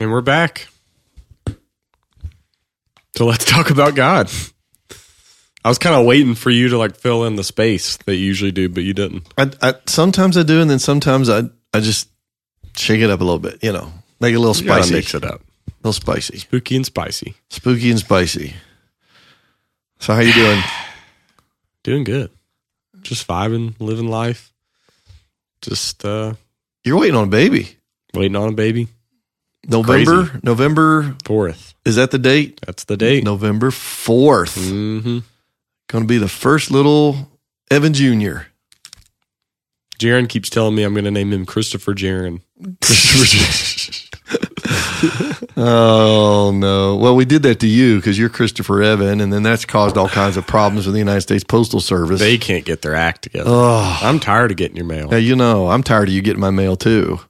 And we're back. So let's talk about God. I was kind of waiting for you to like fill in the space that you usually do, but you didn't. I, I sometimes I do, and then sometimes I I just shake it up a little bit. You know, make it a little You spicy, mix it up. a little spicy, Spooky and spicy. spooky and spicy. So how you doing? Doing good. Just vibing, living life. Just uh You're waiting on a baby. waiting on a baby. November. November Fourth. is that the date? That's the date. November fourth. Mm-hmm. Going to be the first little Evan Junior. Jaron keeps telling me I'm going to name him Christopher Jaron. Oh no! Well, we did that to you because you're Christopher Evan, and then that's caused all kinds of problems with the United States Postal Service. They can't get their act together. oh, I'm tired of getting your mail. now you know I'm tired of you getting my mail too.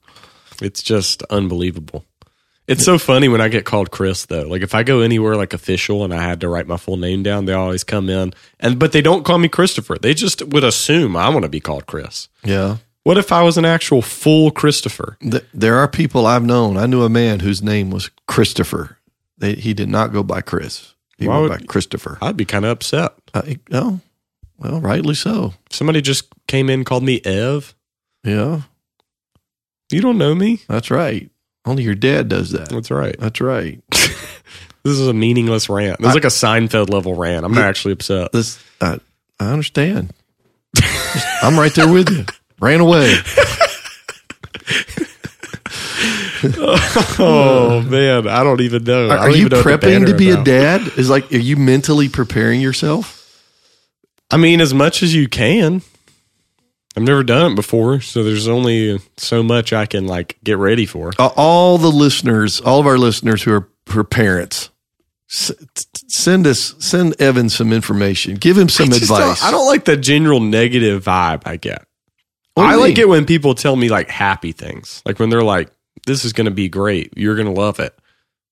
It's just unbelievable. It's so funny when I get called Chris though. Like if I go anywhere like official and I had to write my full name down, they always come in and but they don't call me Christopher. They just would assume I want to be called Chris. Yeah, What if I was an actual full Christopher? Th- there are people I've known. I knew a man whose name was Christopher. They, he did not go by Chris. He Why went would- by Christopher. I'd be kind of upset. Uh, oh, well, rightly so. Somebody just came in called me Ev. Yeah, You don't know me. that's right. Only your dad does that. That's right. That's right. This is a meaningless rant. This is like a Seinfeld level rant. I'm not actually upset. This I, I understand. I'm right there with you. Ran away. Oh man, I don't even know. I Are, you know prepping to be a dad? Is like, are you mentally preparing yourself? I mean, as much as you can. I've never done it before, so there's only so much I can like get ready for. All the listeners, all of our listeners who are, who are parents, send us, send Evan some information. Give him some I advice. Don't, I don't like the general negative vibe I get. I you like mean? it when people tell me like happy things, like when they're like, "This is going to be great. You're going to love it.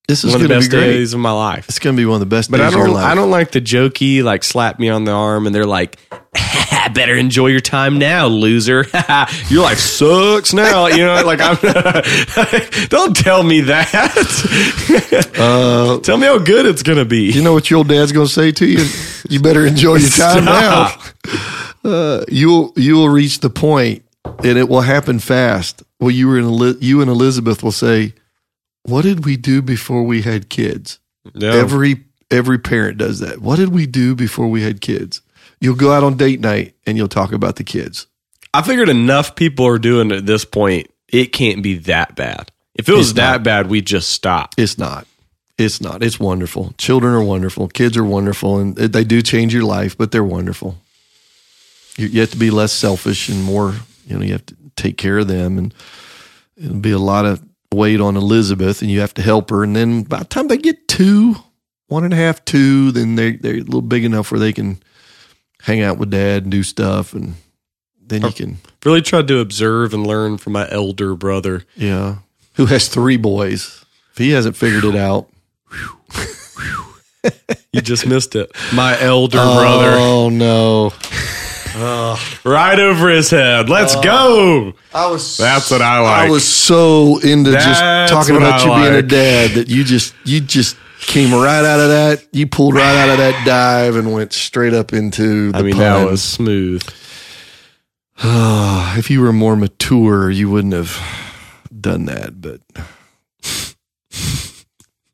This is One of the to be best great. days of my life." It's going to be one of the best But days I of your don't. life. I don't like the jokey, like slap me on the arm, and they're like, "Better enjoy your time now, loser. your life sucks now." You know, like I'm. don't tell me that. Uh, tell me how good it's gonna be. you know what your old dad's going to say to you? You better enjoy your time now. Uh, you'll you will reach the point, and it will happen fast. Well, you were in you and Elizabeth will say, "What did we do before we had kids?" Every every parent does that. What did we do before we had kids? You'll go out on date night and you'll talk about the kids. I figured enough people are doing it at this point. It can't be that bad. If it was It's that not. bad, we'd just stop. It's not. It's not. It's wonderful. Children are wonderful. Kids are wonderful, and they do change your life, but they're wonderful. You, you have to be less selfish and more. You know, you have to take care of them, and it'll be a lot of weight on Elizabeth, and you have to help her. And then by the time they get two, one and a half, two, then they they're a little big enough where they can hang out with dad and do stuff, and then you can, Really try to observe and learn from my elder brother. yeah. Who has three boys? If he hasn't figured it out, You just missed it. My elder brother. Oh no. Right over his head. Let's go. I was That's what I like. I was so into just talking what about I you being a dad that you just you just came right out of that. You pulled right out of that dive and went straight up into the I mean, pun. that was smooth. if you were more mature, you wouldn't have done that. But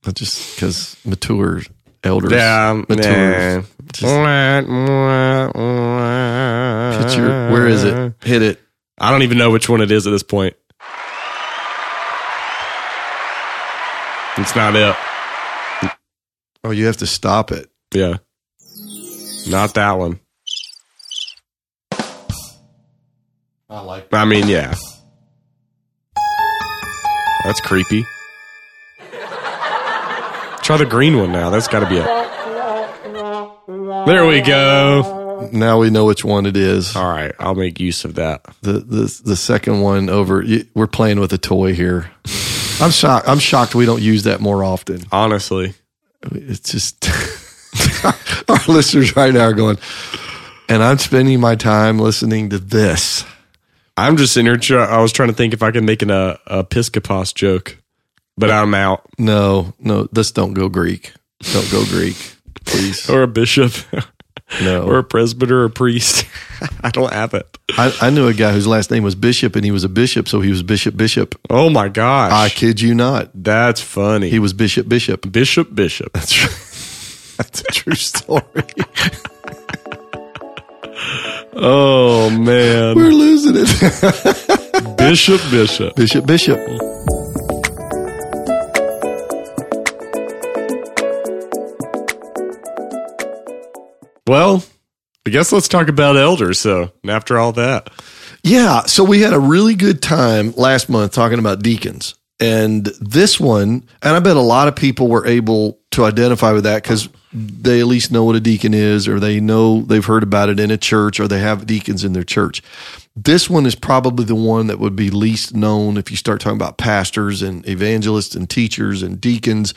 but just because mature elders, Yeah. picture. Where is it? Hit it. I don't even know which one it is at this point. It's not it. Oh, you have to stop it. Yeah. Not that one. I like. I mean, yeah. That's creepy. Try the green one now. That's got to be it. There we go. Now we know which one it is. All right, I'll make use of that. the the the second one over. We're playing with a toy here. I'm shocked. I'm shocked we don't use that more often. Honestly, It's just our listeners right now are going, and I'm spending my time listening to this. I'm just in here. I was trying to think if I could make an uh, Episcopos joke. But I'm out. No, no, this don't go Greek. Don't go Greek, please. Or a bishop, No. or a presbyter, or a priest. I don't have it. I, I knew a guy whose last name was Bishop, and he was a bishop, so he was Bishop Bishop. Oh my gosh. I kid you not. That's funny. He was Bishop Bishop. Bishop, Bishop. That's That's a true story. Oh man. We're losing it. Bishop, Bishop. Bishop Bishop. Well, I guess let's talk about elders. So after all that, Yeah, so we had a really good time last month talking about deacons. And this one, and I bet a lot of people were able to identify with that because they at least know what a deacon is, or they know they've heard about it in a church, or they have deacons in their church. This one is probably the one that would be least known if you start talking about pastors and evangelists and teachers and deacons,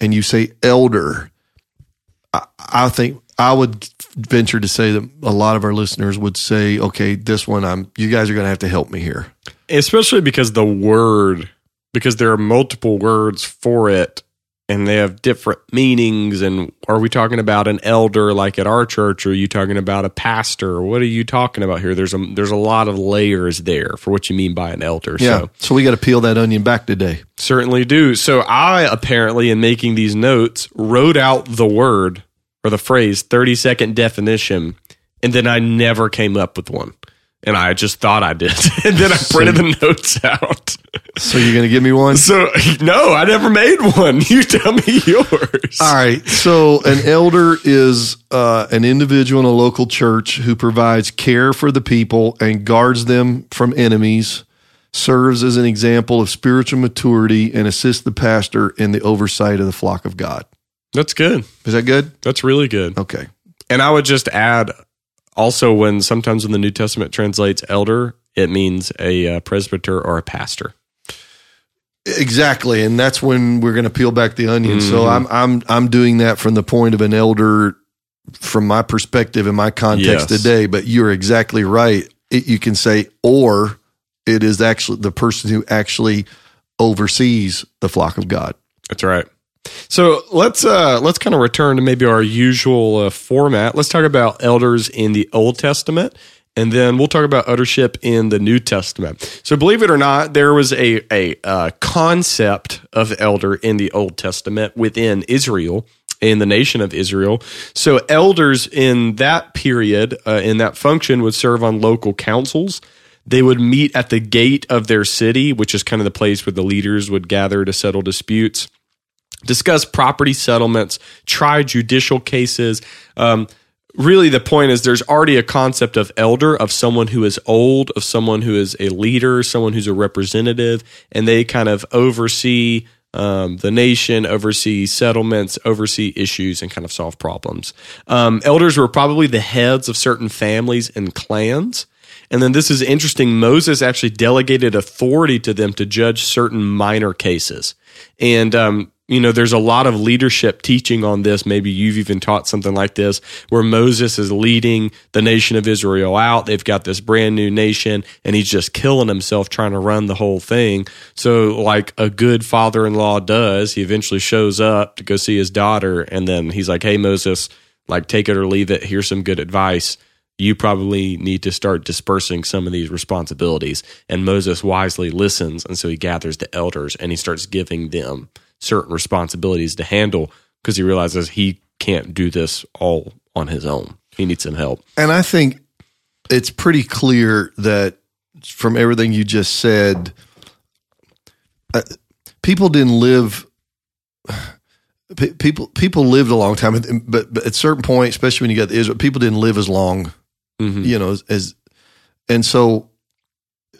and you say elder. I, I think I would venture to say that a lot of our listeners would say, "Okay, this one, I'm. You guys are going to have to help me here." especially because the word, because there are multiple words for it and they have different meanings. And are we talking about an elder like at our church? Or are you talking about a pastor? What are you talking about here? There's a there's a lot of layers there for what you mean by an elder. Yeah. So So we got to peel that onion back today. certainly do. So I apparently, in making these notes, wrote out the word or the phrase 30 second definition, and then I never came up with one. And I just thought I did. and then I printed the notes out. So you're going to give me one? So, no, I never made one. You tell me yours. All right. So an elder is uh, an individual in a local church who provides care for the people and guards them from enemies, serves as an example of spiritual maturity, and assists the pastor in the oversight of the flock of God. That's good. Is that good? That's really good. Okay. And I would just add also when sometimes when the New Testament translates elder, it means a uh, presbyter or a pastor. Exactly, and that's when we're going to peel back the onion. So I'm I'm I'm doing that from the point of an elder, from my perspective and my context Yes. today. But you're exactly right. It, you can say, or it is actually the person who actually oversees the flock of God. That's right. So let's uh, let's kind of return to maybe our usual uh, format. Let's talk about elders in the Old Testament, and then we'll talk about eldership in the New Testament. So believe it or not, there was a a uh, concept of elder in the Old Testament within Israel. In the nation of Israel. So, elders in that period, uh, in that function, would serve on local councils. They would meet at the gate of their city, which is kind of the place where the leaders would gather to settle disputes discuss property settlements, try judicial cases. Um, really, the point is there's already a concept of elder, of someone who is old, of someone who is a leader, someone who's a representative, and they kind of oversee. Um, the nation oversee settlements, oversee issues, and kind of solve problems. Um, elders were probably the heads of certain families and clans. And then this is interesting. Moses actually delegated authority to them to judge certain minor cases. And, um, you know, there's a lot of leadership teaching on this. Maybe you've even taught something like this where Moses is leading the nation of Israel out. They've got this brand new nation and he's just killing himself trying to run the whole thing. So, like a good father in law does, he eventually shows up to go see his daughter. And then he's like, Hey, Moses, like take it or leave it. Here's some good advice you probably need to start dispersing some of these responsibilities. And Moses wisely listens. And so he gathers the elders and he starts giving them certain responsibilities to handle because he realizes he can't do this all on his own. He needs some help. And I think it's pretty clear that from everything you just said, uh, people didn't live. pe- People people lived a long time, but, but at a certain point, especially when you got the Israel, people didn't live as long, Mhm. you know, as, as and so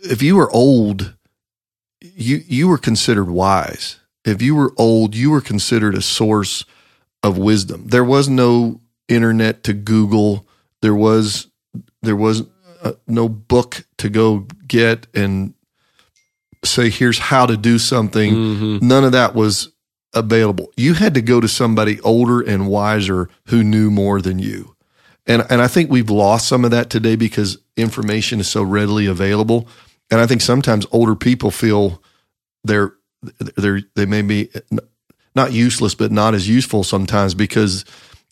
if you were old, you you were considered wise. If you were old, you were considered a source of wisdom. There was no internet to Google. There was there was uh, no book to go get and say here's how to do something. Mhm. None of that was available. You had to go to somebody older and wiser who knew more than you. And and I think we've lost some of that today because information is so readily available. And I think sometimes older people feel they're they're they may be not useless, but not as useful sometimes because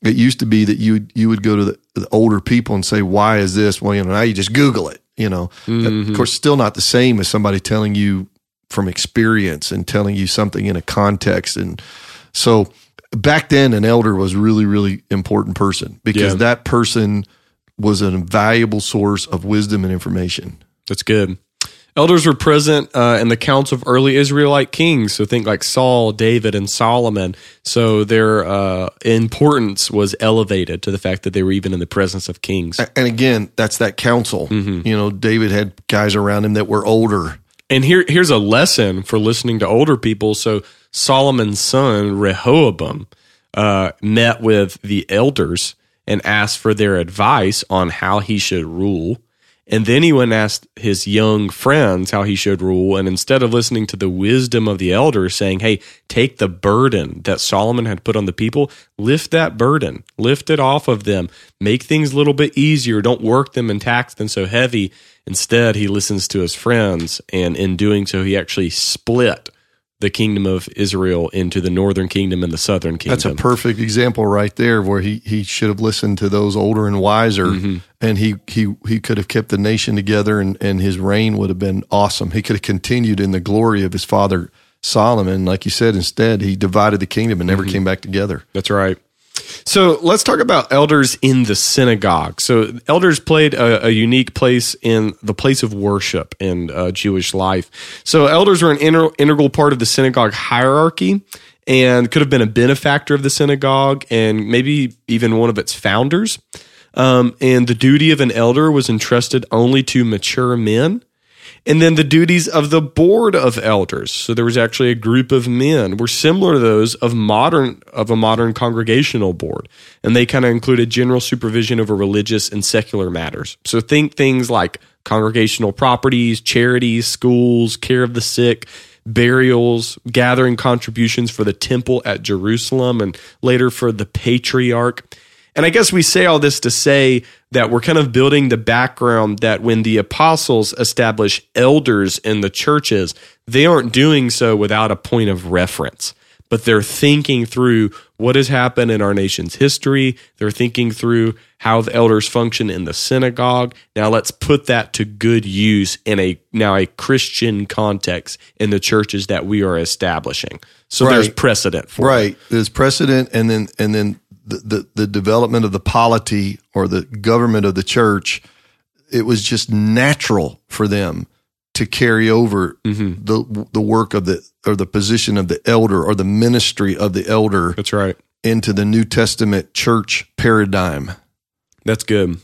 it used to be that you you would go to the, the older people and say, "Why is this?" Well, you know, now you just Google it. You know, of mm-hmm. course, still not the same as somebody telling you from experience and telling you something in a context. And so back then, an elder was really really important person because Yeah. that person was an invaluable source of wisdom and information. That's good. Elders were present uh, in the counts of early Israelite kings. So think like Saul, David, and Solomon. So their uh, importance was elevated to the fact that they were even in the presence of kings. And again, that's that council. You know, David had guys around him that were older. And here, here's a lesson for listening to older people. So Solomon's son Rehoboam uh, met with the elders and asked for their advice on how he should rule. And then he went and asked his young friends how he should rule. And instead of listening to the wisdom of the elders saying, hey, take the burden that Solomon had put on the people, lift that burden, lift it off of them, make things a little bit easier. Don't work them and tax them so heavy. Instead, he listens to his friends. And in doing so, he actually split the kingdom of Israel into the northern kingdom and the southern kingdom. That's a perfect example right there where he, he should have listened to those older and wiser mm-hmm. and he, he, he could have kept the nation together and, and his reign would have been awesome. He could have continued in the glory of his father Solomon. Like you said, instead he divided the kingdom and never mm-hmm. came back together. That's right. So let's talk about elders in the synagogue. So elders played a, a unique place in the place of worship in uh, Jewish life. So elders were an inter- integral part of the synagogue hierarchy and could have been a benefactor of the synagogue and maybe even one of its founders. Um, and the duty of an elder was entrusted only to mature men. And then the duties of the board of elders. So there was actually a group of men were similar to those of modern of a modern congregational board. And they kind of included general supervision over religious and secular matters. So think things like congregational properties, charities, schools, care of the sick, burials, gathering contributions for the temple at Jerusalem and later for the patriarch. And I guess we say all this to say that we're kind of building the background that when the apostles establish elders in the churches, they aren't doing so without a point of reference, but they're thinking through what has happened in our nation's history. They're thinking through how the elders function in the synagogue. Now let's put that to good use in a now a Christian context in the churches that we are establishing. So there's precedent for it. Right. There's precedent and then and then the, the, the development of the polity or the government of the church, it was just natural for them to carry over Mm-hmm. the the work of the or the position of the elder or the ministry of the elder That's right. into the New Testament church paradigm. That's good.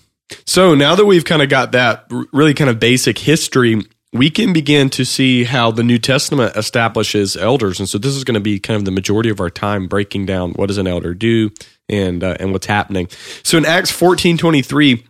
So now that we've kind of got that really kind of basic history, we can begin to see how the New Testament establishes elders. And so this is going to be kind of the majority of our time breaking down what does an elder do and uh, and what's happening. So in Acts 14:23,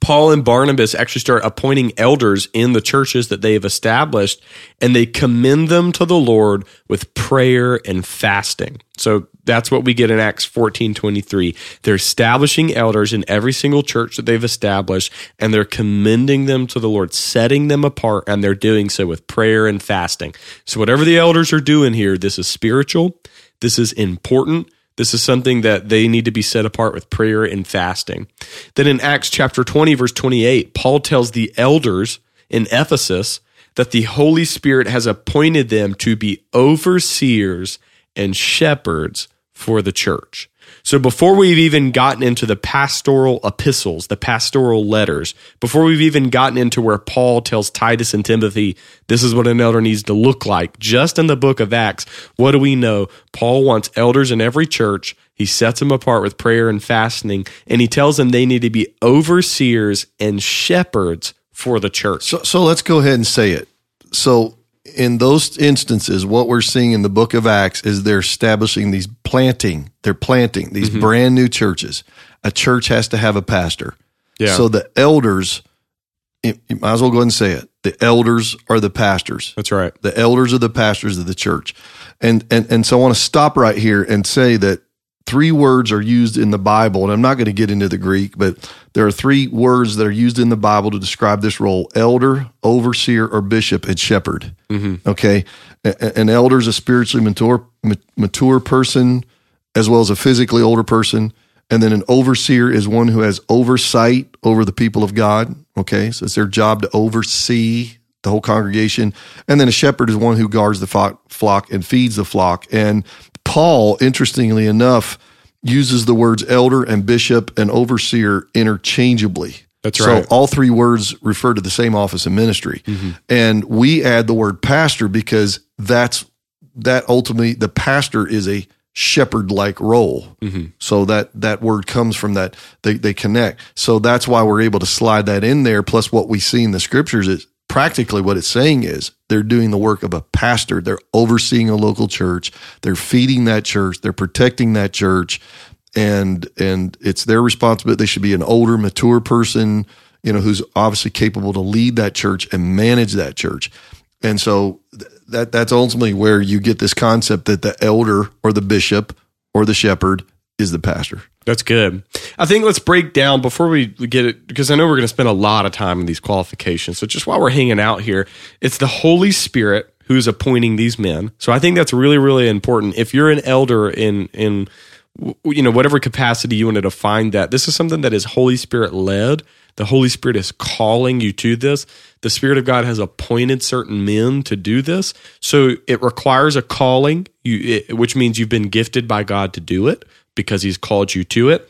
Paul and Barnabas actually start appointing elders in the churches that they have established, and they commend them to the Lord with prayer and fasting. So that's what we get in Acts 14 23. They're establishing elders in every single church that they've established, and they're commending them to the Lord, setting them apart, and they're doing so with prayer and fasting. So, whatever the elders are doing here, this is spiritual, this is important. This is something that they need to be set apart with prayer and fasting. Then in Acts chapter 20, verse 28, Paul tells the elders in Ephesus that the Holy Spirit has appointed them to be overseers and shepherds for the church. So before we've even gotten into the pastoral epistles, the pastoral letters, before we've even gotten into where Paul tells Titus and Timothy, this is what an elder needs to look like, just in the book of Acts, what do we know? Paul wants elders in every church. He sets them apart with prayer and fasting, and he tells them they need to be overseers and shepherds for the church. So, so let's go ahead and say it. So, in those instances, what we're seeing in the book of Acts is they're establishing these planting, they're planting these mm-hmm. brand new churches. A church has to have a pastor. Yeah. So, the elders, you you might as well go ahead and say it. The elders are the pastors. That's right. The elders are the pastors of the church. And, and, and so I want to stop right here and say that three words are used in the Bible, and I'm not going to get into the Greek, but there are three words that are used in the Bible to describe this role elder, overseer, or bishop, and shepherd. Mm-hmm. Okay. A- An elder is a spiritually mature ma- mature person, as well as a physically older person. And then an overseer is one who has oversight over the people of God. Okay, so it's their job to oversee the whole congregation. And then a shepherd is one who guards the flock and feeds the flock. And Paul, interestingly enough, uses the words elder and bishop and overseer interchangeably. That's right. So all three words refer to the same office and ministry. Mm-hmm. And we add the word pastor because that's that ultimately the pastor is a shepherd like role. Mm-hmm. So that that word comes from that they they connect. So that's why we're able to slide that in there plus what we see in the scriptures is practically what it's saying is they're doing the work of a pastor. They're overseeing a local church. They're feeding that church. They're protecting that church and and it's their responsibility. They should be an older, mature person, you know, who's obviously capable to lead that church and manage that church. And so th- that that's ultimately where you get this concept that the elder or the bishop or the shepherd is the pastor. That's good. I think let's break down before we get it because I know we're going to spend a lot of time in these qualifications. So just while we're hanging out here, it's the Holy Spirit who's appointing these men. So I think that's really really important. If you're an elder in in you know whatever capacity you want to define that, this is something that is Holy Spirit led. The Holy Spirit is calling you to this. The Spirit of God has appointed certain men to do this. So it requires a calling, you, it, which means you've been gifted by God to do it because He's called you to it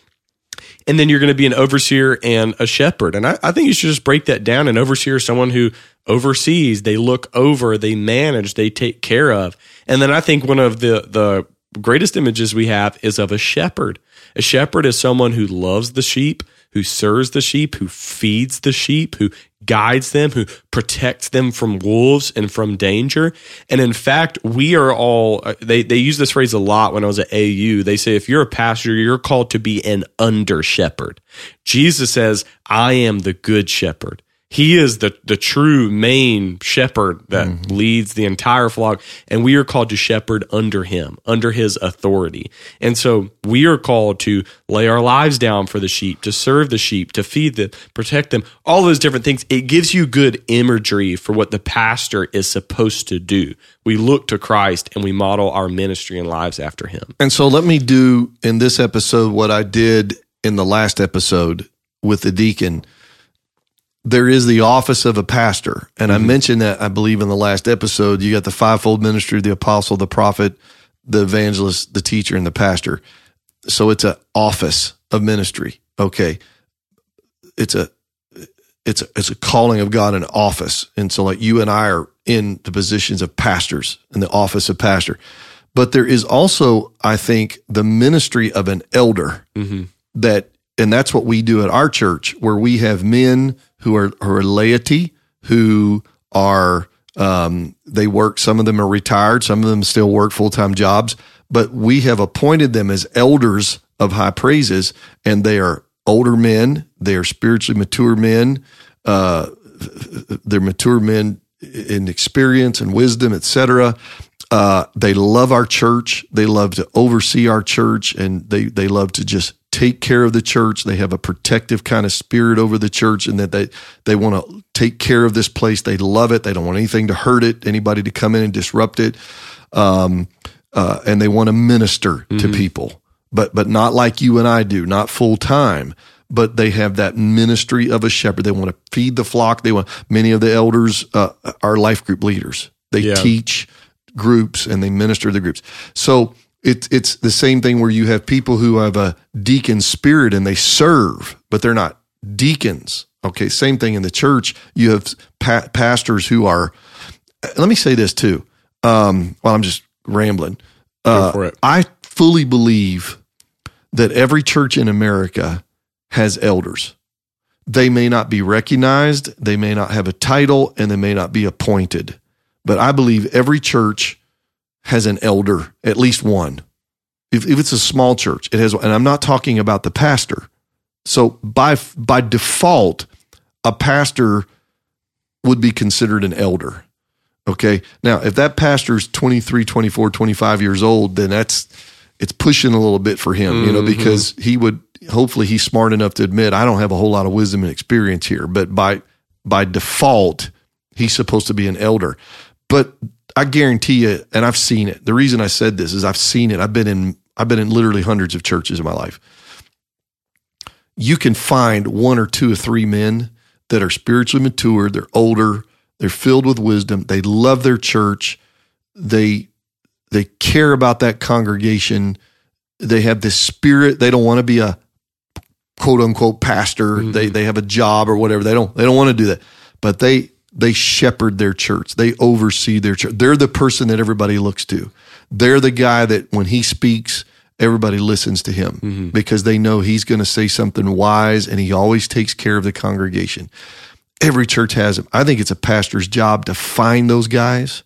and then you're going to be an overseer and a shepherd. And I, I think you should just break that down. An overseer is someone who oversees, they look over, they manage, they take care of. And then I think one of the the greatest images we have is of a shepherd. A shepherd is someone who loves the sheep, who serves the sheep, who feeds the sheep, who guides them, who protects them from wolves and from danger. And in fact, we are all, uh, they, they use this phrase a lot when I was at AU. They say, if you're a pastor, you're called to be an under shepherd. Jesus says, I am the good shepherd. He is the, the true main shepherd that mm-hmm. leads the entire flock, and we are called to shepherd under him, under his authority. And so we are called to lay our lives down for the sheep, to serve the sheep, to feed them, protect them, all those different things. It gives you good imagery for what the pastor is supposed to do. We look to Christ and we model our ministry and lives after him. And so let me do in this episode what I did in the last episode with the deacon. There is the office of a pastor. And I mm-hmm. mentioned that, I believe, in the last episode. You got the fivefold ministry, the apostle, the prophet, the evangelist, the teacher, and the pastor. So it's an office of ministry. Okay. It's a it's a, it's a calling of God in office. And so like you and I are in the positions of pastors in the office of pastor. But there is also, I think, the ministry of an elder mm-hmm. that, and that's what we do at our church, where we have men who are, are laity, who are, um, they work, some of them are retired, some of them still work full time jobs, but we have appointed them as elders of high praises, and they are older men, they are spiritually mature men, uh, they're mature men in experience and wisdom, etc. Uh, they love our church. They love to oversee our church, and they they love to just take care of the church. They have a protective kind of spirit over the church, and that they they want to take care of this place. They love it. They don't want anything to hurt it, anybody to come in and disrupt it, um, uh, and they want to minister to people, but but not like you and I do, not full time but they have that ministry of a shepherd. They want to feed the flock. They want many of the elders uh, are life group leaders. They Yeah. teach groups and they minister to the groups. So it's it's the same thing where you have people who have a deacon spirit and they serve, but they're not deacons. Okay, same thing in the church. You have pa- pastors who are. Let me say this too. Um, while I'm just rambling, it. I fully believe that every church in America has elders. They may not be recognized, they may not have a title, and they may not be appointed. But I believe every church has an elder, at least one. If, if it's a small church, it has, and I'm not talking about the pastor. So by by default, a pastor would be considered an elder. Okay. Now, if that pastor's 23, 24, 25 years old, then that's it's pushing a little bit for him, you know, mm-hmm. because he would hopefully he's smart enough to admit I don't have a whole lot of wisdom and experience here, but by by default, he's supposed to be an elder. But I guarantee you, and I've seen it. The reason I said this is I've seen it. I've been in I've been in literally hundreds of churches in my life. You can find one or two or three men that are spiritually mature, they're older, they're filled with wisdom, they love their church, they they care about that congregation, they have this spirit, they don't want to be a quote unquote pastor, mm-hmm. they they have a job or whatever. They don't they don't want to do that. But they they shepherd their church. They oversee their church. They're the person that everybody looks to. They're the guy that when he speaks, everybody listens to him mm-hmm. because they know he's going to say something wise and he always takes care of the congregation. Every church has him. I think it's a pastor's job to find those guys,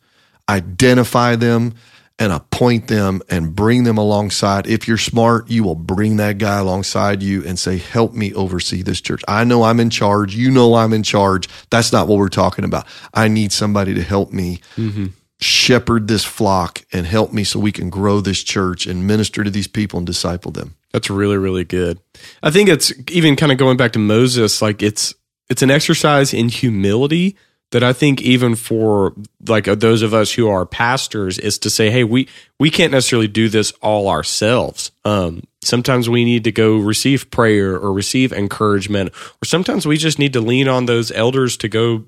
identify them, and appoint them and bring them alongside. If you're smart, you will bring that guy alongside you and say, Help me oversee this church. I know I'm in charge. You know I'm in charge. That's not what we're talking about. I need somebody to help me. Mm-hmm. Shepherd this flock and help me so we can grow this church and minister to these people and disciple them. That's really, really good. I think it's even kind of going back to Moses, like it's it's an exercise in humility that I think even for like those of us who are pastors is to say, hey, we we can't necessarily do this all ourselves. Um, sometimes we need to go receive prayer or receive encouragement, or sometimes we just need to lean on those elders to go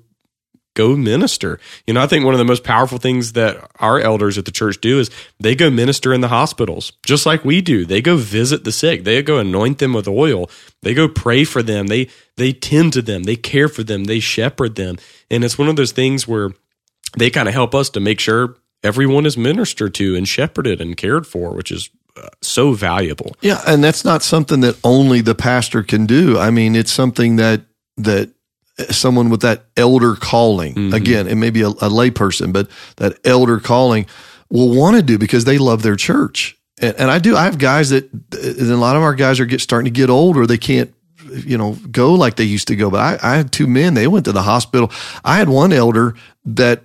go minister. You know, I think one of the most powerful things that our elders at the church do is they go minister in the hospitals, just like we do. They go visit the sick. They go anoint them with oil. They go pray for them. They they tend to them. They care for them. They shepherd them. And it's one of those things where they kind of help us to make sure everyone is ministered to and shepherded and cared for, which is uh, so valuable. Yeah, and that's not something that only the pastor can do. I mean, it's something that that someone with that elder calling. Mm-hmm. Again, it may be a, a layperson, but that elder calling will want to do because they love their church. And, and, I do. I have guys that, and a lot of our guys are get, starting to get older. They can't, you know, go like they used to go. But I, I had two men. They went to the hospital. I had one elder that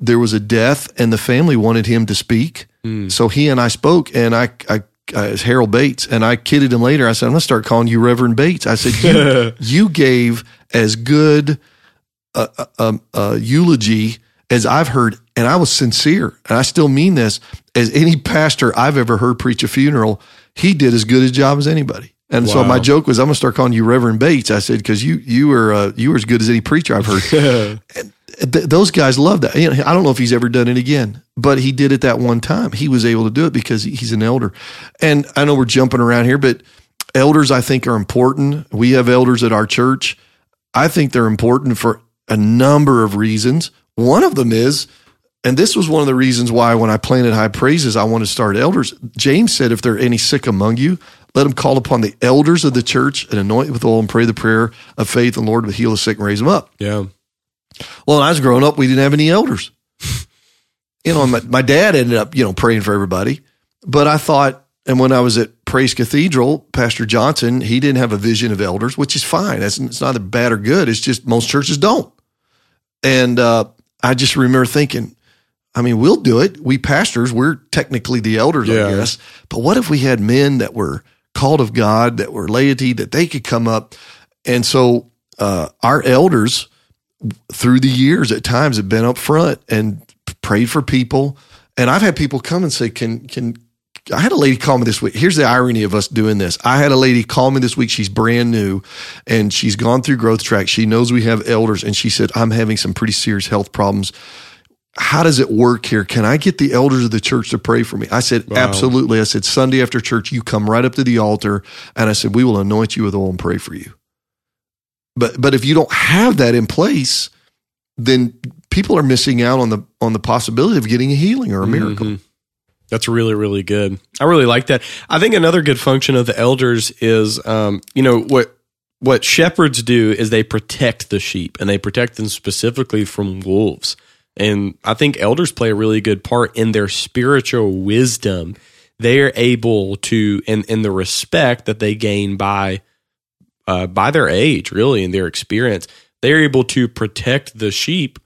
there was a death, and the family wanted him to speak. Mm. So he and I spoke, and I, I uh, Harold Bates, and I kidded him later. I said, "I'm going to start calling you Reverend Bates." I said, "You, you gave as good a, a, a, eulogy as I've heard, and I was sincere, and I still mean this, as any pastor I've ever heard preach a funeral. He did as good a job as anybody. And wow. so my joke was, I'm gonna start calling you Reverend Bates. I said because you you were uh, you were as good as any preacher I've heard. and th- those guys love that. You know, I don't know if he's ever done it again, but he did it that one time. He was able to do it because he's an elder. And I know we're jumping around here, but elders I think are important. We have elders at our church I think they're important for a number of reasons. One of them is, and this was one of the reasons why when I planted high praises, I want to start elders. James said, if there are any sick among you, let them call upon the elders of the church and anoint with oil and pray the prayer of faith, and Lord will heal the sick and raise them up. Yeah. Well, when I was growing up, we didn't have any elders. you know, my, my dad ended up, you know, praying for everybody. But I thought, and when I was at Praise Cathedral, Pastor Johnson, he didn't have a vision of elders, which is fine. That's it's neither bad or good. It's just most churches don't. And uh, I just remember thinking, I mean, we'll do it. We pastors, we're technically the elders, yeah. I guess. But what if we had men that were called of God, that were laity, that they could come up? And so uh, our elders through the years at times have been up front and prayed for people. And I've had people come and say, "Can can I had a lady call me this week. Here's the irony of us doing this. I had a lady call me this week. She's brand new and she's gone through growth track. She knows we have elders and she said, I'm having some pretty serious health problems. How does it work here? Can I get the elders of the church to pray for me? I said, wow. absolutely. I said, Sunday after church, you come right up to the altar and I said, we will anoint you with oil and pray for you. But, but if you don't have that in place, then people are missing out on the, on the possibility of getting a healing or a miracle. Mm-hmm. That's really, really good. I really like that. I think another good function of the elders is, um, you know, what what shepherds do is they protect the sheep and they protect them specifically from wolves. And I think elders play a really good part in their spiritual wisdom. They are able to, in in the respect that they gain by uh, by their age, really, and their experience, they are able to protect the sheep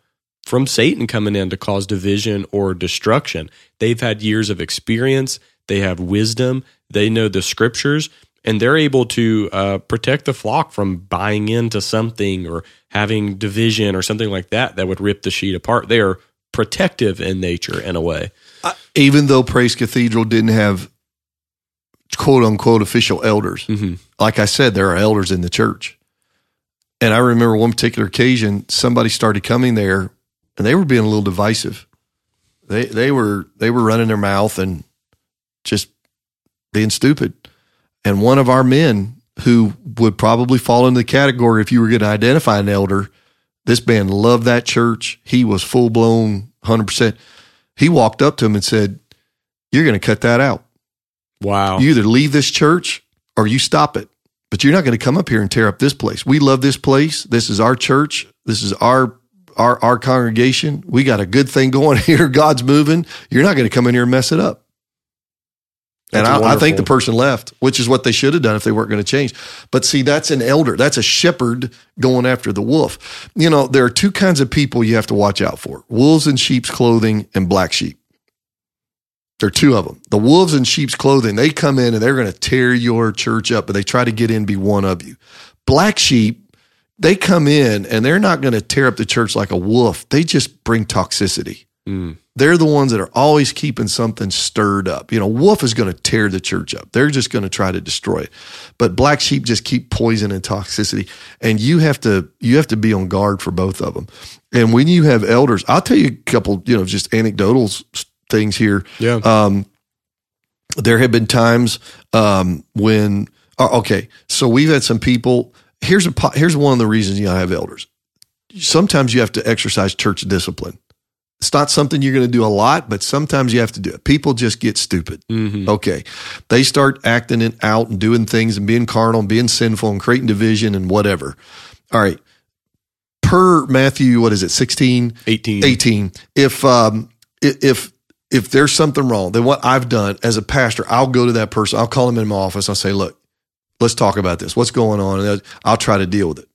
from Satan coming in to cause division or destruction. They've had years of experience, they have wisdom, they know the scriptures, and they're able to uh, protect the flock from buying into something or having division or something like that that would rip the sheet apart. They are protective in nature in a way. even though Praise Cathedral didn't have quote unquote official elders, Mm-hmm. like I said, there are elders in the church. And I remember one particular occasion, somebody started coming there and they were being a little divisive. They they were they were running their mouth and just being stupid. And one of our men who would probably fall into the category if you were going to identify an elder, this man loved that church. He was full blown 100%. He walked up to him and said, You're going to cut that out. Wow. You either leave this church or you stop it. But you're not going to come up here and tear up this place. We love this place. This is our church. This is our our our congregation. We got a good thing going here. God's moving. You're not going to come in here and mess it up. And I, I think the person left, which is what they should have done if they weren't going to change. But see, that's an elder. That's a shepherd going after the wolf. You know, there are two kinds of people you have to watch out for wolves in sheep's clothing and black sheep. There are two of them. The wolves in sheep's clothing, they come in and they're going to tear your church up, but they try to get in and be one of you. Black sheep, they come in and they're not going to tear up the church like a wolf. They just bring toxicity. Mm. They're the ones that are always keeping something stirred up. You know, wolf is going to tear the church up. They're just going to try to destroy it. But black sheep just keep poison and toxicity. And you have to you have to be on guard for both of them. And when you have elders, I'll tell you a couple, you know, just anecdotal things here. Yeah. Um, there have been times um, when, oh, okay, so we've had some people. Here's a here's one of the reasons you gotta have elders. Sometimes you have to exercise church discipline. It's not something you're going to do a lot, but sometimes you have to do it. People just get stupid. Mhm. Okay, they start acting it out and doing things and being carnal and being sinful and creating division and whatever. All right, per Matthew, what is it, sixteen? 18. 18 if um if if there's something wrong then what i've done as a pastor i'll go to that person i'll call him in my office i'll say look let's talk about this. What's going on? And i'll try to deal with it.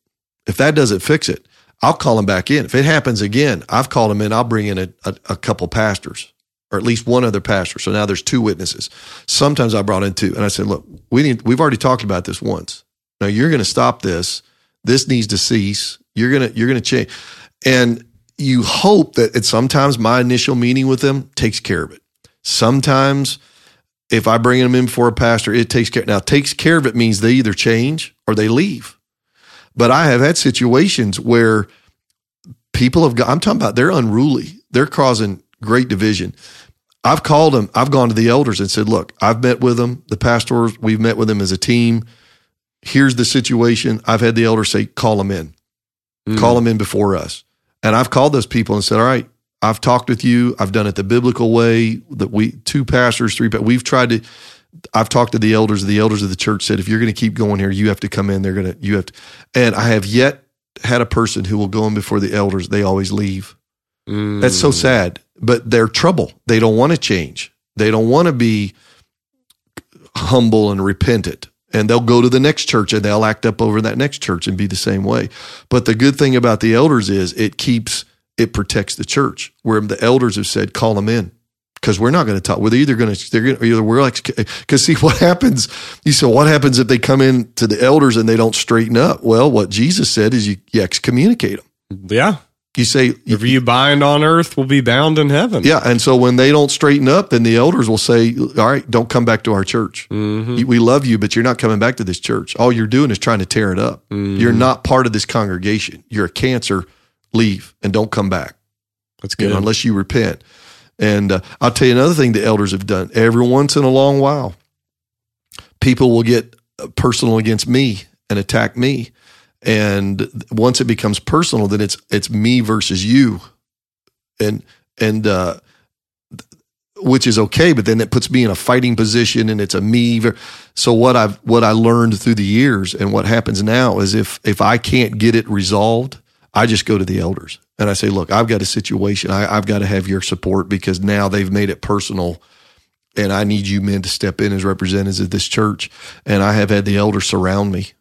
If that doesn't fix it i'll call him back in. If it happens again i've called him in i'll bring in a, a, a couple pastors or at least one other pastor. So now there's two witnesses. Sometimes i brought in two and i said look we need we've already talked about this once. Now you're going to stop this. This needs to cease. You're going to you're going to change. And you hope that it sometimes my initial meeting with them takes care of it. Sometimes if I bring them in for a pastor, it takes care. Now, takes care of it means they either change or they leave. But I have had situations where people have got, I'm talking about they're unruly. They're causing great division. I've called them, I've gone to the elders and said, look, I've met with them, the pastors, we've met with them as a team. Here's the situation. I've had the elders say, call them in Mm. call them in before us. And I've called those people and said, all right, I've talked with you. I've done it the biblical way that we, two pastors, three, but we've tried to, I've talked to the elders. The elders of the church said, if you're going to keep going here, you have to come in. They're going to, you have to, and I have yet had a person who will go in before the elders. They always leave. Mm. That's so sad, but they're trouble. They don't want to change. They don't want to be humble and repentant. And they'll go to the next church and they'll act up over that next church and be the same way. But the good thing about the elders is it keeps, it protects the church where the elders have said, call them in. Because we're not going to talk. We're either going to, they're going to, either we're like, because see what happens. You said, what happens if they come in to the elders and they don't straighten up? Well, what Jesus said is you, you excommunicate them. Yeah. You say, If you bind on earth, will be bound in heaven. yeah, and so when they don't straighten up, then the elders will say, "All right, don't come back to our church. Mhm. We love you, but you're not coming back to this church. All you're doing is trying to tear it up. Mhm. You're not part of this congregation. You're a cancer. Leave and don't come back That's you good. know, unless you repent." And uh, I'll tell you another thing the elders have done. Every once in a long while, people will get personal against me and attack me. And once it becomes personal, then it's it's me versus you, and and uh, which is okay. But then it puts me in a fighting position, and it's a me. ver- So what I've what I learned through the years, and what happens now is if if I can't get it resolved, I just go to the elders and I say, look, I've got a situation. I, I've got to have your support because now they've made it personal and I need you men to step in as representatives of this church. And I have had the elders surround me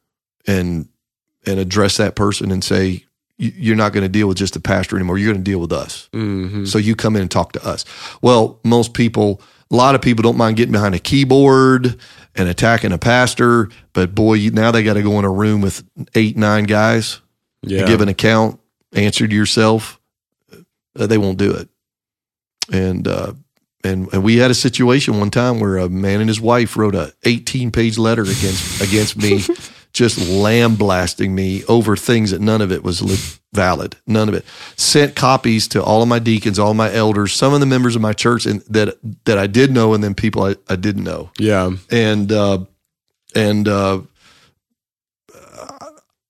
and, and address that person and say, "You- you're not going to deal with just the pastor anymore. You're going to deal with us. Mhm. So you come in and talk to us. Well, most people, a lot of people don't mind getting behind a keyboard and attacking a pastor, but boy, now they got to go in a room with eight, nine guys Yeah. give an account, answer to yourself, uh, they won't do it. and uh, and and we had a situation one time where a man and his wife wrote a 18 page letter against against me, just lambasting me over things that none of it was li- valid, none of it. Sent copies to all of my deacons, all my elders, some of the members of my church, and that that I did know, and then people I, I didn't know, Yeah. and uh, and uh,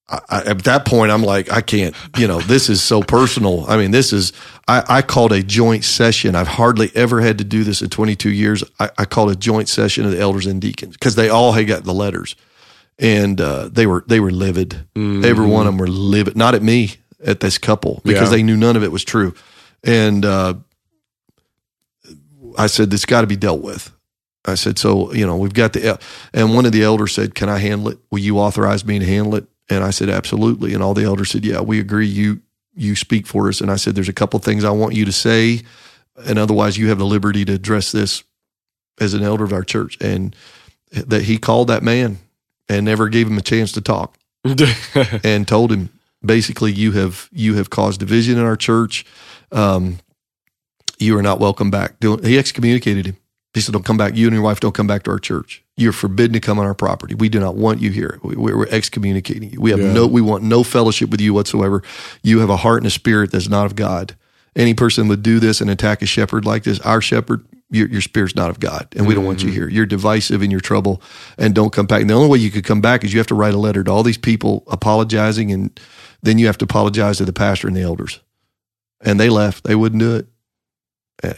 I, I, at that point, I'm like, I can't, you know, this is so personal. I mean, this is, I, I called a joint session. I've hardly ever had to do this in 22 years. I, I called a joint session of the elders and deacons because they all had got the letters and uh, they were, they were livid. Every one of them were livid, not at me, at this couple because Yeah. they knew none of it was true. And, uh, I said, it's got to be dealt with. I said, so, you know, we've got the, and one of the elders said, can I handle it? Will you authorize me to handle it? And I said, absolutely. And all the elders said, yeah, we agree. You, you speak for us. And I said, there's a couple things I want you to say. And otherwise you have the liberty to address this as an elder of our church. And that he called that man and never gave him a chance to talk and told him basically you have you have caused division in our church. Um, you are not welcome back. He excommunicated him. He said, "Don't come back. You and your wife don't come back to our church. You're forbidden to come on our property. We do not want you here. We, we're excommunicating you. We have Yeah. no. We want no fellowship with you whatsoever. You have a heart and a spirit that's not of God. Any person would do this and attack a shepherd like this, our shepherd, your, your spirit's not of God, and we don't want you mm-hmm. here. You're divisive and you're trouble, and don't come back. And the only way you could come back is you have to write a letter to all these people apologizing, and then you have to apologize to the pastor and the elders. And they left. They wouldn't do it,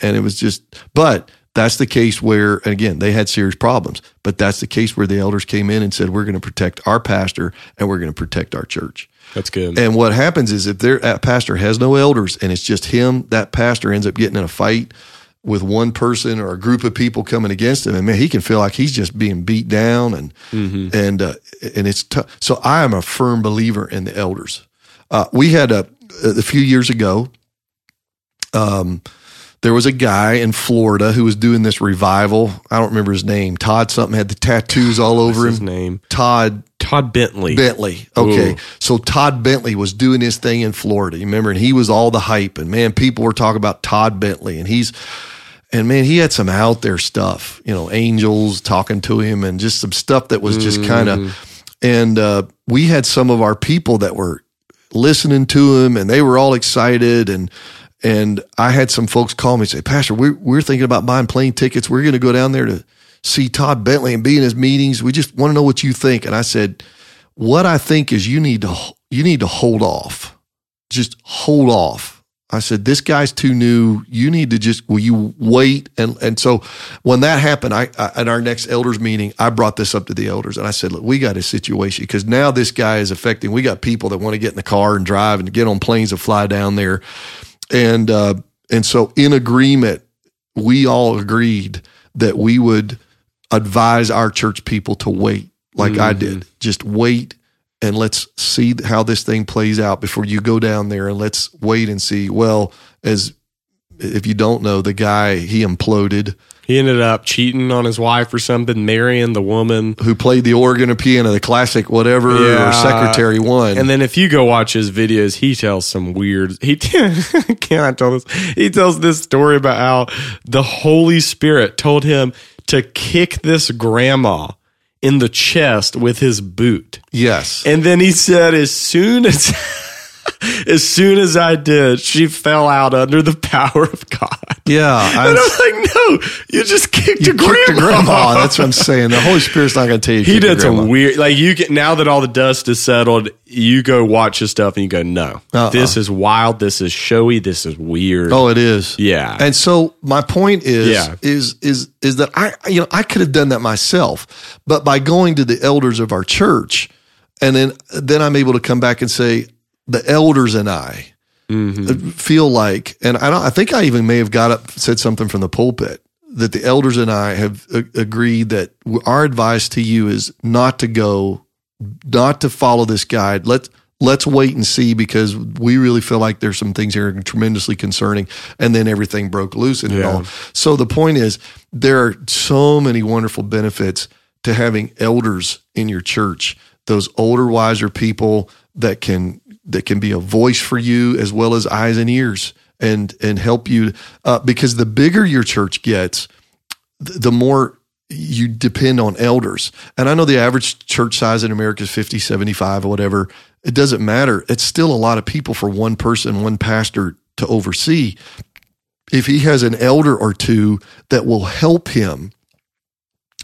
and it was just. But that's the case where, and again, they had serious problems. But that's the case where the elders came in and said, "We're going to protect our pastor and we're going to protect our church." That's good. And what happens is if their that pastor has no elders and it's just him, that pastor ends up getting in a fight with one person or a group of people coming against him, and man, he can feel like he's just being beat down, and and uh, and it's tough. So I am a firm believer in the elders. Uh, we had a a few years ago. Um, there was a guy in Florida who was doing this revival. I don't remember his name. Todd something had the tattoos all over What's his name? Todd Todd Bentley. Bentley. Okay. Ooh. So Todd Bentley was doing his thing in Florida. You remember, and he was all the hype. And man, people were talking about Todd Bentley. And he's, and man, he had some out there stuff, you know, angels talking to him and just some stuff that was just kind of, and uh, we had some of our people that were listening to him and they were all excited. And, and I had some folks call me and say, Pastor, we're, we're thinking about buying plane tickets. We're going to go down there to see Todd Bentley and be in his meetings. We just want to know what you think. And I said, what I think is you need to you need to hold off. Just hold off. I said, this guy's too new. You need to just will you wait? And and so when that happened, I, I at our next elders meeting, I brought this up to the elders and I said, look, we got a situation because now this guy is affecting. We got people that want to get in the car and drive and get on planes and fly down there, and uh, and so in agreement, we all agreed that we would advise our church people to wait, like I did. Just wait and let's see how this thing plays out before you go down there and let's wait and see. Well, as if you don't know, the guy he imploded He ended up cheating on his wife or something, marrying the woman. who played the organ or piano, the classic whatever Yeah. or secretary one. And then if you go watch his videos, he tells some weird. He can I tell this? He tells this story about how the Holy Spirit told him to kick this grandma in the chest with his boot. yes. And then he said, as soon as, as soon as I did, she fell out under the power of God. yeah. I- And I'm like, no, you just kicked you a kicked grandma. grandma. That's what I'm saying. The Holy Spirit's not going to tell you. he did some weird, like you get now that all the dust is settled, you go watch his stuff and you go, no, Uh-uh. this is wild, this is showy, this is weird. Oh, it is. yeah, And so my point is, Yeah. is, is, is that I, you know, I could have done that myself, but by going to the elders of our church, and then, then I'm able to come back and say, the elders and I Mm-hmm. feel like, and I don't, I think I even may have got up, said something from the pulpit that the elders and I have a- agreed that our advice to you is not to go, not to follow this guide. Let's, let's wait and see because we really feel like there's some things here tremendously concerning. And then everything broke loose and Yeah. all. So the point is, there are so many wonderful benefits to having elders in your church. Those older, wiser people that can that can be a voice for you as well as eyes and ears and and help you uh, because the bigger your church gets, the more you depend on elders. And I know the average church size in America is 50, 75 or whatever. It doesn't matter. It's still a lot of people for one person, one pastor to oversee. If he has an elder or two that will help him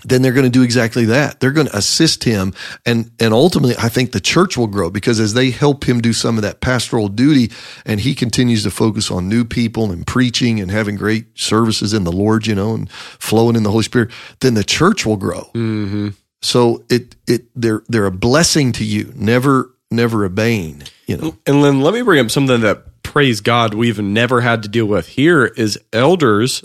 then they're going to do exactly that. They're going to assist him. And, and ultimately, I think the church will grow because as they help him do some of that pastoral duty and he continues to focus on new people and preaching and having great services in the Lord, you know, and flowing in the Holy Spirit, then the church will grow. Mm-hmm. So it, it, they're, they're a blessing to you, never, never a bane, you know. And then let me bring up something that praise God we've never had to deal with here is elders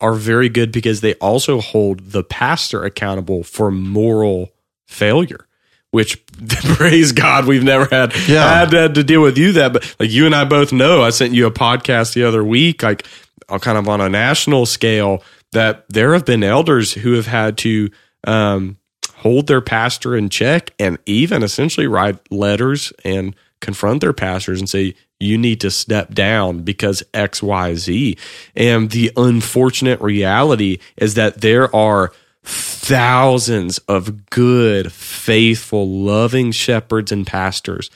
are very good because they also hold the pastor accountable for moral failure. Which praise God, we've never had Yeah. had, had to deal with you that, but like you and I both know, I sent you a podcast the other week, like uh, kind of on a national scale, that there have been elders who have had to um, hold their pastor in check and even essentially write letters and confront their pastors and say, you need to step down because X, Y, Z. And the unfortunate reality is that there are thousands of good, faithful, loving shepherds and pastors.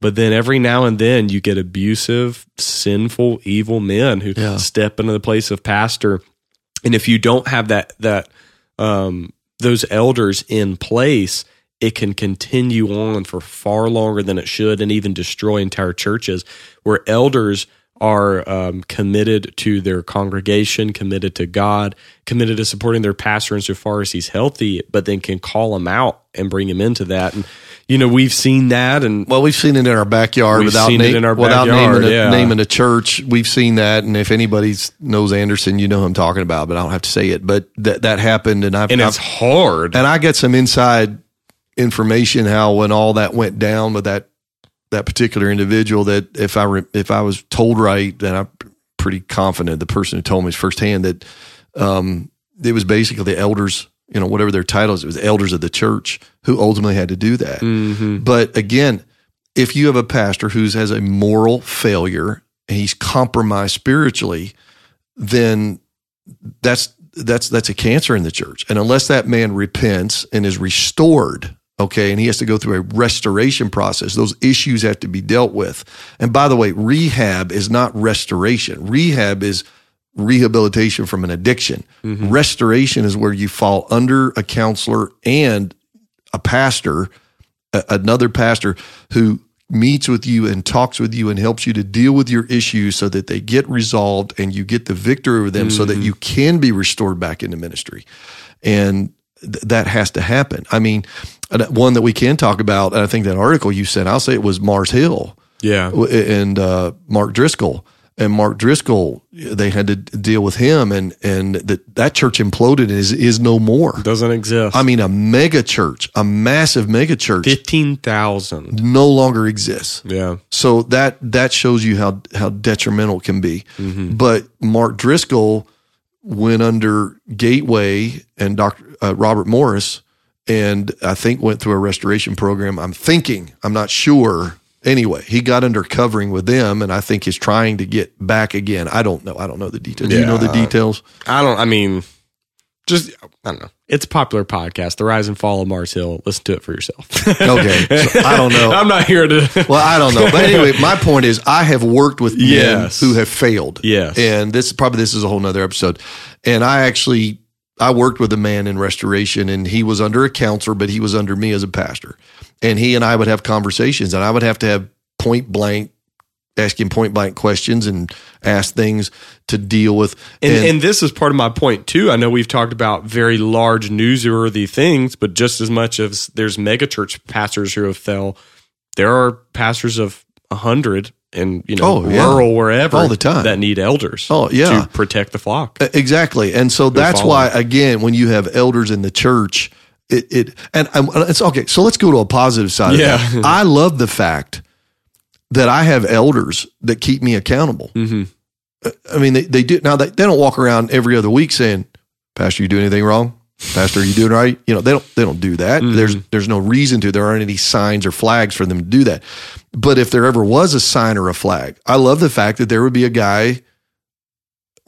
But then every now and then you get abusive, sinful, evil men who Yeah. step into the place of pastor. And if you don't have that, that, um, those elders in place, it can continue on for far longer than it should and even destroy entire churches where elders are um, committed to their congregation, committed to God, committed to supporting their pastor insofar as he's healthy, but then can call him out and bring him into that. And, you know, we've seen that. And Well, we've seen it in our backyard without, na- in our without backyard, naming, a, yeah. naming a church. We've seen that. And if anybody knows Anderson, you know who I'm talking about, but I don't have to say it. But that, that happened. And I've, and I've it's hard. and I get some inside information how when all that went down with that that particular individual that if I re, if I was told right, then I'm pretty confident the person who told me firsthand that um, it was basically the elders, you know, whatever their titles, it was elders of the church who ultimately had to do that. Mhm. But again, if you have a pastor who has a moral failure and he's compromised spiritually, then that's that's that's a cancer in the church. And unless that man repents and is restored, okay, and he has to go through a restoration process, those issues have to be dealt with. And by the way, rehab is not restoration. Rehab is rehabilitation from an addiction. Mm-hmm. Restoration is where you fall under a counselor and a pastor, a- another pastor who meets with you and talks with you and helps you to deal with your issues so that they get resolved and you get the victory over them so that mm-hmm. you can be restored back into ministry. And th- that has to happen. I mean, one that we can talk about, and I think that article you sent, I'll say it was Mars Hill Yeah. and uh, Mark Driscoll. And Mark Driscoll, they had to deal with him, and and that that church imploded is is no more. Doesn't exist. I mean, a mega church, a massive mega church, 15,000. no longer exists. Yeah. So that that shows you how how detrimental it can be. Mm-hmm. But Mark Driscoll went under Gateway and Dr. Uh, Robert Morris, and I think went through a restoration program. I'm thinking, I'm not sure. Anyway, he got under covering with them, and I think he's trying to get back again. I don't know. I don't know the details. Do you know the details? I don't, I mean, just, I don't know. It's a popular podcast, The Rise and Fall of Mars Hill. Listen to it for yourself. Okay, so I don't know. I'm not here to. Well, I don't know, but anyway, my point is, I have worked with men Yes. who have failed. Yes. and this probably this is a whole nother episode. And I actually I worked with a man in restoration, and he was under a counselor, but he was under me as a pastor. And he and I would have conversations, and I would have to have point blank, asking point blank questions, and ask things to deal with. And, and this is part of my point too. I know we've talked about very large newsworthy things, but just as much as there's megachurch pastors who have fell, there are pastors of a hundred and you know Oh, yeah. rural wherever All the time. that need elders. Oh, yeah. to protect the flock. Exactly. And so that's why, again, when you have elders in the church, it, it and um, it's okay. So let's go to a positive side. Yeah. Of that. I love the fact that I have elders that keep me accountable. Mhm. I mean, they, they do now. They, they don't walk around every other week saying, "Pastor, you do anything wrong? Pastor, you doing right?" You know, they don't. They don't do that. Mm-hmm. There's there's no reason to. There aren't any signs or flags for them to do that. But if there ever was a sign or a flag, I love the fact that there would be a guy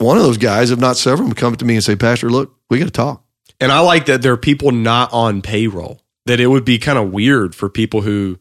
one of those guys, if not several, would come to me and say, Pastor, look, we got to talk. And I like that there are people not on payroll. That it would be kind of weird for people who.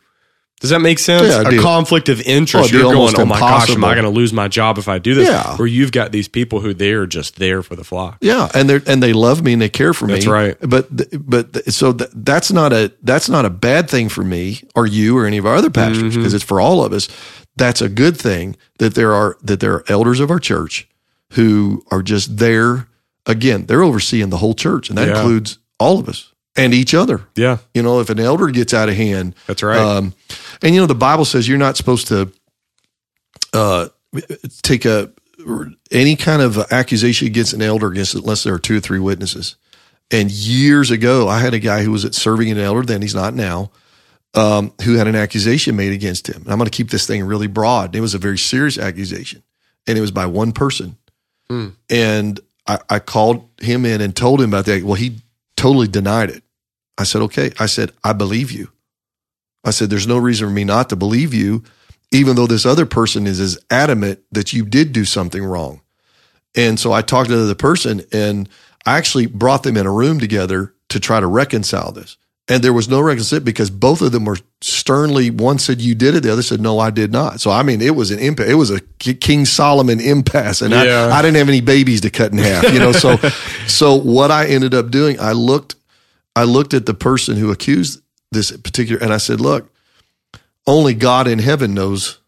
Does that make sense? Yeah, a conflict of Oh, interest. it'd You're going, oh my gosh, am I going to lose my job if I do this? Yeah. Where you've got these people who they're just there for the flock. Yeah, and they and they love me and they care for me. That's right. But but so th- that's not a that's not a bad thing for me or you or any of our other pastors Mm-hmm. because it's for all of us. That's a good thing that there are that there are elders of our church who are just there. Again, they're overseeing the whole church, and that Yeah. includes all of us and each other. Yeah, You know, if an elder gets out of hand, that's right. um, and you know, the Bible says you're not supposed to uh, take a any kind of accusation against an elder against unless there are two or three witnesses. And years ago, I had a guy who was at serving an elder then he's not now, um, who had an accusation made against him. And I'm going to keep this thing really broad. It was a very serious accusation, and it was by one person. Hmm. And I, I called him in and told him about that. Well, he totally denied it. I said, okay. I said, I believe you. I said, there's no reason for me not to believe you, even though this other person is as adamant that you did do something wrong. And so I talked to the other person and I actually brought them in a room together to try to reconcile this. And there was no reconciliation because both of them were sternly, one said you did it, the other said, no, I did not. So, I mean, it was an impasse. It was a King Solomon impasse. And Yeah. I, I didn't have any babies to cut in half, you know? So, so what I ended up doing, I looked, I looked at the person who accused this particular, and I said, look, only God in heaven knows.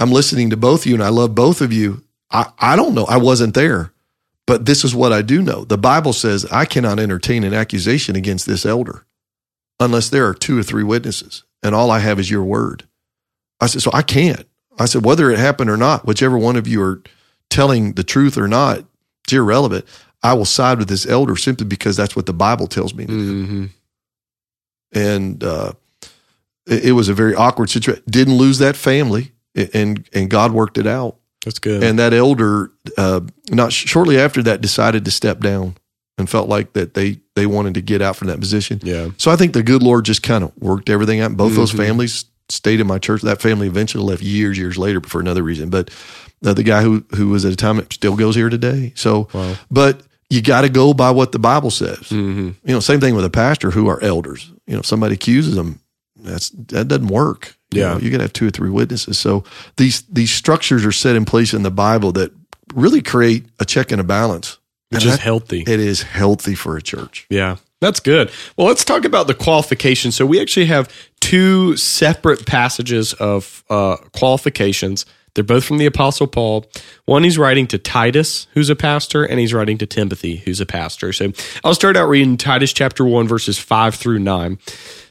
I'm listening to both of you and I love both of you. I, I don't know. I wasn't there, but this is what I do know. The Bible says I cannot entertain an accusation against this elder unless there are two or three witnesses and all I have is your word. I said, so I can't. I said, whether it happened or not, whichever one of you are telling the truth or not, it's irrelevant. I will side with this elder simply because that's what the Bible tells me to do hmm and uh, it, it was a very awkward situation. Didn't lose that family, and and God worked it out. That's good. And that elder, uh, not shortly after that, decided to step down and felt like that they they wanted to get out from that position. yeah. So I think the good Lord just kind of worked everything out. Both those Mhm. families stayed in my church. That family eventually left years, years later, for another reason. But uh, the guy who who was at a time still goes here today. So, Wow. but you got to go by what the Bible says. hmm You know, same thing with a pastor who are elders. You know, if somebody accuses them, that's that doesn't work. You Yeah. know, you got to have two or three witnesses. So these these structures are set in place in the Bible that really create a check and a balance. Which is healthy. It is healthy for a church. Yeah, that's good. Well, let's talk about the qualifications. So we actually have two separate passages of uh, qualifications. They're both from the Apostle Paul. One he's writing to Titus, who's a pastor, and he's writing to Timothy, who's a pastor. So I'll start out reading Titus chapter 1, verses 5 through 9.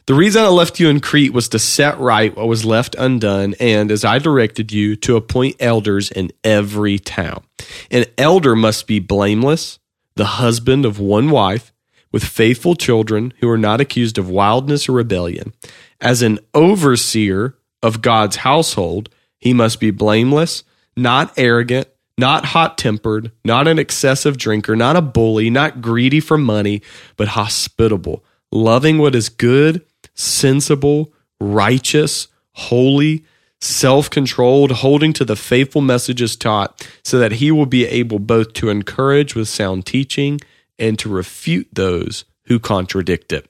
The reason I left you in Crete was to set right what was left undone, and as I directed you, to appoint elders in every town. An elder must be blameless, the husband of one wife, with faithful children who are not accused of wildness or rebellion. As an overseer of God's household, he must be blameless, not arrogant, not hot tempered, not an excessive drinker, not a bully, not greedy for money, but hospitable, loving what is good, sensible, righteous, holy, self controlled, holding to the faithful messages taught, so that he will be able both to encourage with sound teaching and to refute those who contradict it.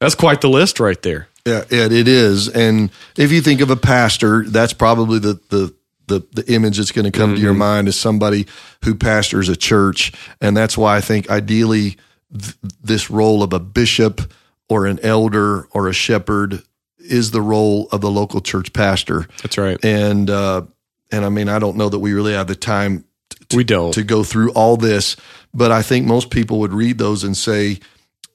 That's quite the list right there. Yeah, it, it is. And if you think of a pastor, that's probably the the the, the image that's going to come to your mind is somebody who pastors a church, and that's why I think ideally th- this role of a bishop or an elder or a shepherd is the role of the local church pastor. That's right. And uh, and I mean, I don't know that we really have the time We don't. to go through all this, but I think most people would read those and say,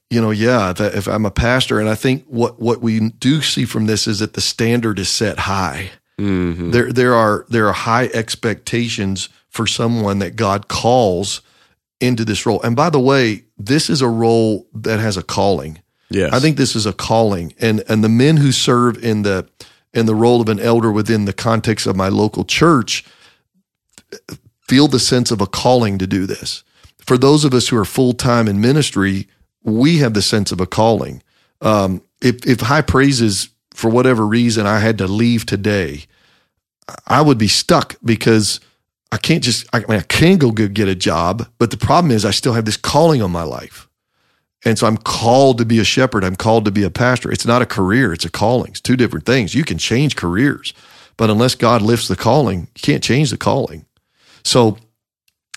you know, yeah, if, I'm a pastor, and I think what what we do see from this is that the standard is set high. Mhm. There there are there are high expectations for someone that God calls into this role. And by the way, this is a role that has a calling. Yes. I think this is a calling, and and the men who serve in the in the role of an elder within the context of my local church feel the sense of a calling to do this. For those of us who are full time in ministry, we have the sense of a calling. Um, if if high praises for whatever reason I had to leave today, I would be stuck because I can't just, I mean, I can go get a job, but the problem is I still have this calling on my life. And so I'm called to be a shepherd. I'm called to be a pastor. It's not a career, it's a calling. It's two different things. You can change careers, but unless God lifts the calling, you can't change the calling. So,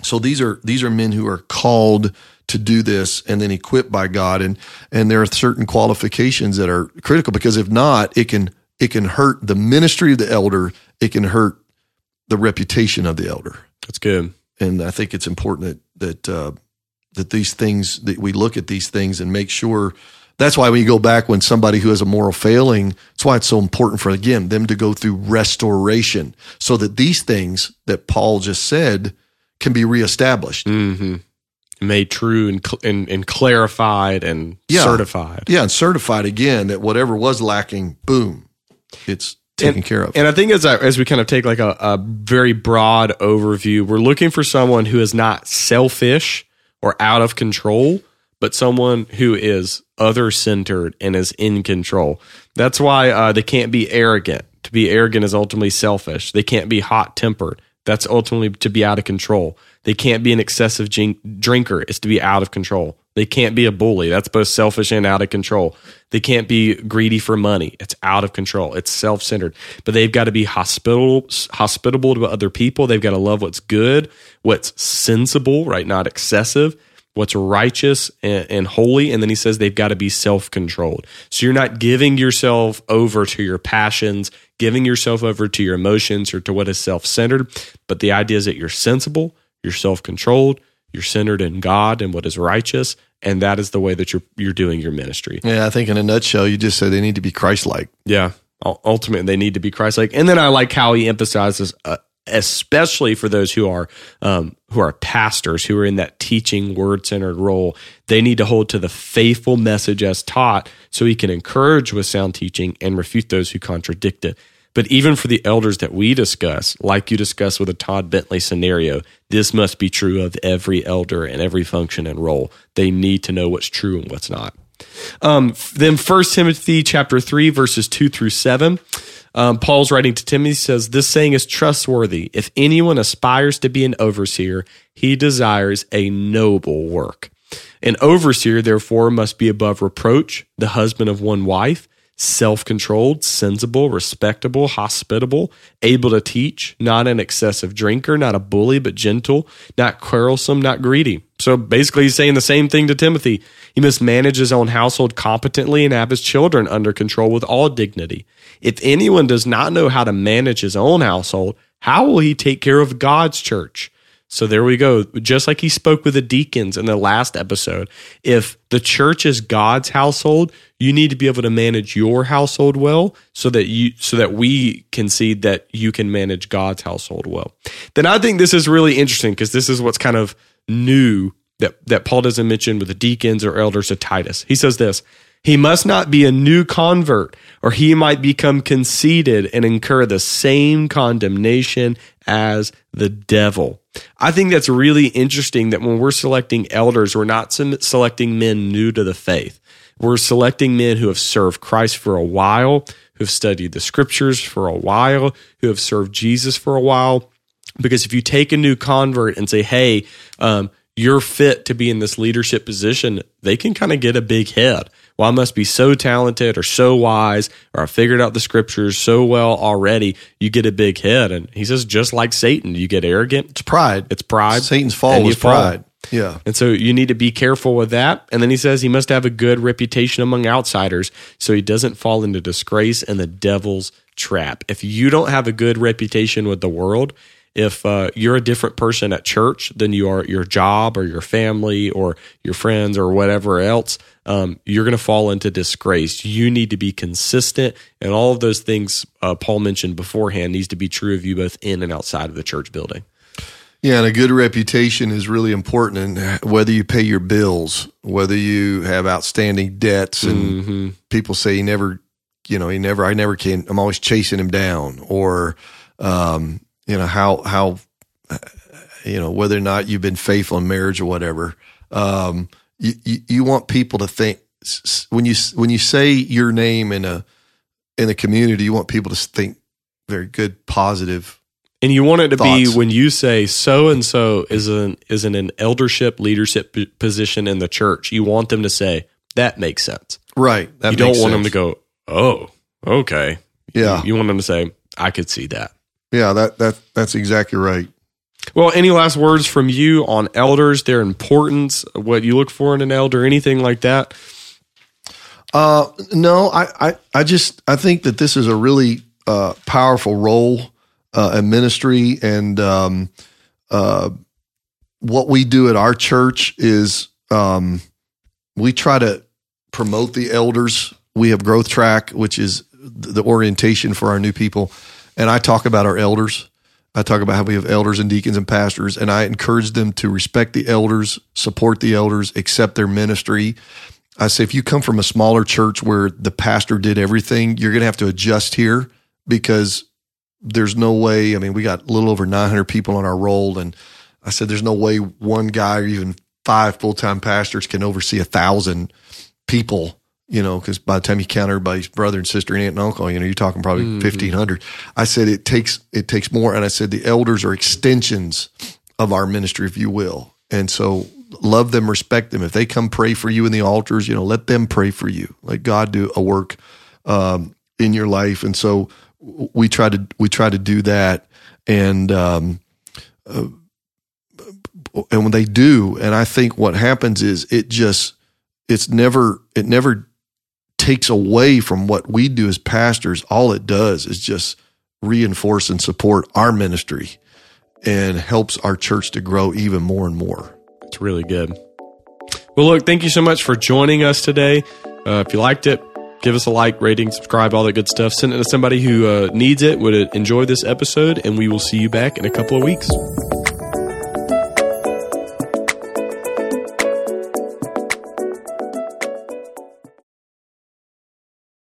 so these are, these are men who are called to do this and then equipped by God. And, and there are certain qualifications that are critical because if not, it can, it can hurt the ministry of the elder. It can hurt the reputation of the elder. That's good. And I think it's important that, that, uh, that these things that we look at these things and make sure that's why when you go back when somebody who has a moral failing that's why it's so important for again them to go through restoration so that these things that paul just said can be reestablished mm-hmm. Made true and, and, and clarified and yeah. certified yeah and certified again that whatever was lacking boom it's taken and, care of and i think as, I, as we kind of take like a, a very broad overview we're looking for someone who is not selfish or out of control, but someone who is other centered and is in control. That's why uh, they can't be arrogant. To be arrogant is ultimately selfish. They can't be hot tempered. That's ultimately to be out of control. They can't be an excessive drinker. It's to be out of control. They can't be a bully. That's both selfish and out of control. They can't be greedy for money. It's out of control. It's self centered. But they've got to be hospitable, hospitable to other people. They've got to love what's good, what's sensible, right? Not excessive, what's righteous and, and holy. And then he says they've got to be self controlled. So you're not giving yourself over to your passions, giving yourself over to your emotions or to what is self centered. But the idea is that you're sensible, you're self controlled, you're centered in God and what is righteous, and that is the way that you're you're doing your ministry. Yeah, I think in a nutshell, you just said they need to be Christ-like. Yeah, ultimately they need to be Christ-like. And then I like how he emphasizes, uh, especially for those who are um, who are pastors who are in that teaching word-centered role, they need to hold to the faithful message as taught, so he can encourage with sound teaching and refute those who contradict it. But even for the elders that we discuss, like you discussed with a Todd Bentley scenario, this must be true of every elder and every function and role. They need to know what's true and what's not. Um, then First Timothy chapter 3, verses 2 through 7. Um, Paul's writing to Timothy says, This saying is trustworthy. If anyone aspires to be an overseer, he desires a noble work. An overseer, therefore, must be above reproach, the husband of one wife self controlled, sensible, respectable, hospitable, able to teach, not an excessive drinker, not a bully, but gentle, not quarrelsome, not greedy. So basically, he's saying the same thing to Timothy. He must manage his own household competently and have his children under control with all dignity. If anyone does not know how to manage his own household, how will he take care of God's church? So there we go. Just like he spoke with the deacons in the last episode, if the church is God's household, you need to be able to manage your household well so that you so that we can see that you can manage God's household well. Then I think this is really interesting because this is what's kind of new that that Paul doesn't mention with the deacons or elders of Titus. He says this, he must not be a new convert, or he might become conceited and incur the same condemnation as the devil. I think that's really interesting that when we're selecting elders, we're not selecting men new to the faith. We're selecting men who have served Christ for a while, who have studied the scriptures for a while, who have served Jesus for a while. Because if you take a new convert and say, hey, um, you're fit to be in this leadership position, they can kind of get a big head. Well, I must be so talented or so wise, or I figured out the scriptures so well already, you get a big head. And he says, just like Satan, you get arrogant. It's pride. It's pride. Satan's fall was pride. Yeah. And so you need to be careful with that. And then he says he must have a good reputation among outsiders so he doesn't fall into disgrace and the devil's trap. If you don't have a good reputation with the world, if uh, you're a different person at church than you are at your job or your family or your friends or whatever else, um, you're going to fall into disgrace. You need to be consistent, and all of those things uh, Paul mentioned beforehand needs to be true of you both in and outside of the church building. Yeah, and a good reputation is really important. And whether you pay your bills, whether you have outstanding debts, and mm-hmm. people say you never, you know, he never, I never can. I'm always chasing him down, or um, you know how how you know whether or not you've been faithful in marriage or whatever. Um, you, you, you want people to think when you when you say your name in a in a community, you want people to think very good, positive. And you want it to Thoughts? be when you say so and so is an is in an eldership leadership p- position in the church. You want them to say that makes sense. Right. You don't want them to go, oh, okay. Yeah. You want them to say, I could see that. Yeah. That that that's exactly right. Well, any last words from you on elders, their importance, what you look for in an elder, anything like that? Uh, no, I, I, I just I think that this is a really uh, powerful role uh, in ministry, and um, uh, what we do at our church is um, we try to promote the elders. We have Growth Track, which is the orientation for our new people, and I talk about our elders. I talk about how we have elders and deacons and pastors, and I encourage them to respect the elders, support the elders, accept their ministry. I say if you come from a smaller church where the pastor did everything, you're going to have to adjust here because there's no way. I mean, we got a little over 900 people on our roll, and I said there's no way one guy or even five full time pastors can oversee a thousand people. You know, because by the time you count everybody's brother and sister and aunt and uncle, you know, you're talking probably 1,500. I said it takes it takes more, and I said the elders are extensions of our ministry, if you will. And so love them, respect them. If they come pray for you in the altars, you know, let them pray for you. Let God do a work um, in your life. And so we try to we try to do that. And um, uh, and when they do, and I think what happens is it just it's never it never takes away from what we do as pastors. All it does is just reinforce and support our ministry and helps our church to grow even more and more. It's really good. Well, look, thank you so much for joining us today. Uh, if you liked it, give us a like, rating, subscribe, all that good stuff. Send it to somebody who uh, needs it, would enjoy this episode, and we will see you back in a couple of weeks.